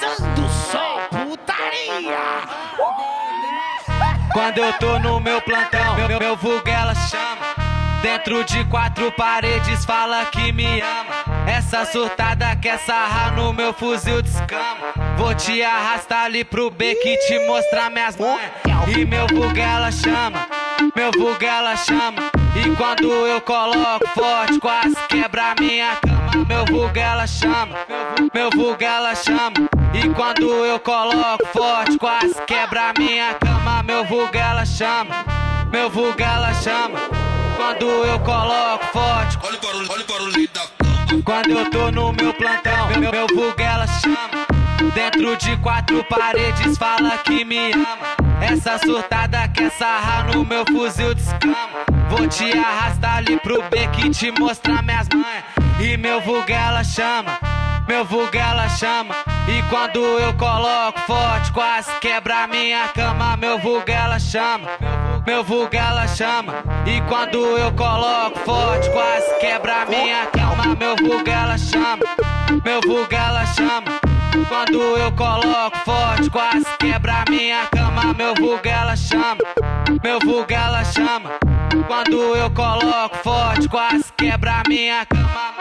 Começando só putaria. Uh! Quando eu tô no meu plantão, meu, meu vulgo ela chama. Dentro de quatro paredes fala que me ama. Essa surtada quer sarrar no meu fuzil de escama. Vou te arrastar ali pro B que te mostrar minhas mãos. E meu vulgo ela chama, meu vulgo ela chama. E quando eu coloco forte, quase quebra minha cama. Meu vulgo ela chama, meu vulgo ela chama. E quando eu coloco forte, quase quebra minha cama. Meu vulgo ela chama, meu vulgo ela chama. Quando eu coloco forte, Olha o barulho, olha o barulho da cama. quando eu tô no meu plantão, meu, meu vulgo ela chama. Dentro de quatro paredes fala que me ama. Essa surtada quer sarrar no meu fuzil de escama. Vou te arrastar ali pro beco e te mostrar minhas manhas. E meu vulgo ela chama, meu vulgo ela chama. E quando eu coloco forte, quase quebra minha cama. Meu vulgo ela chama, meu vulgo ela chama. E quando eu coloco forte, quase quebra minha cama. Meu vulgo ela chama, meu vulgo ela chama. Quando eu coloco forte, quase quebra minha cama. Meu vulgo ela chama, meu vulgo ela chama. Quando eu coloco forte, quase quebra minha cama.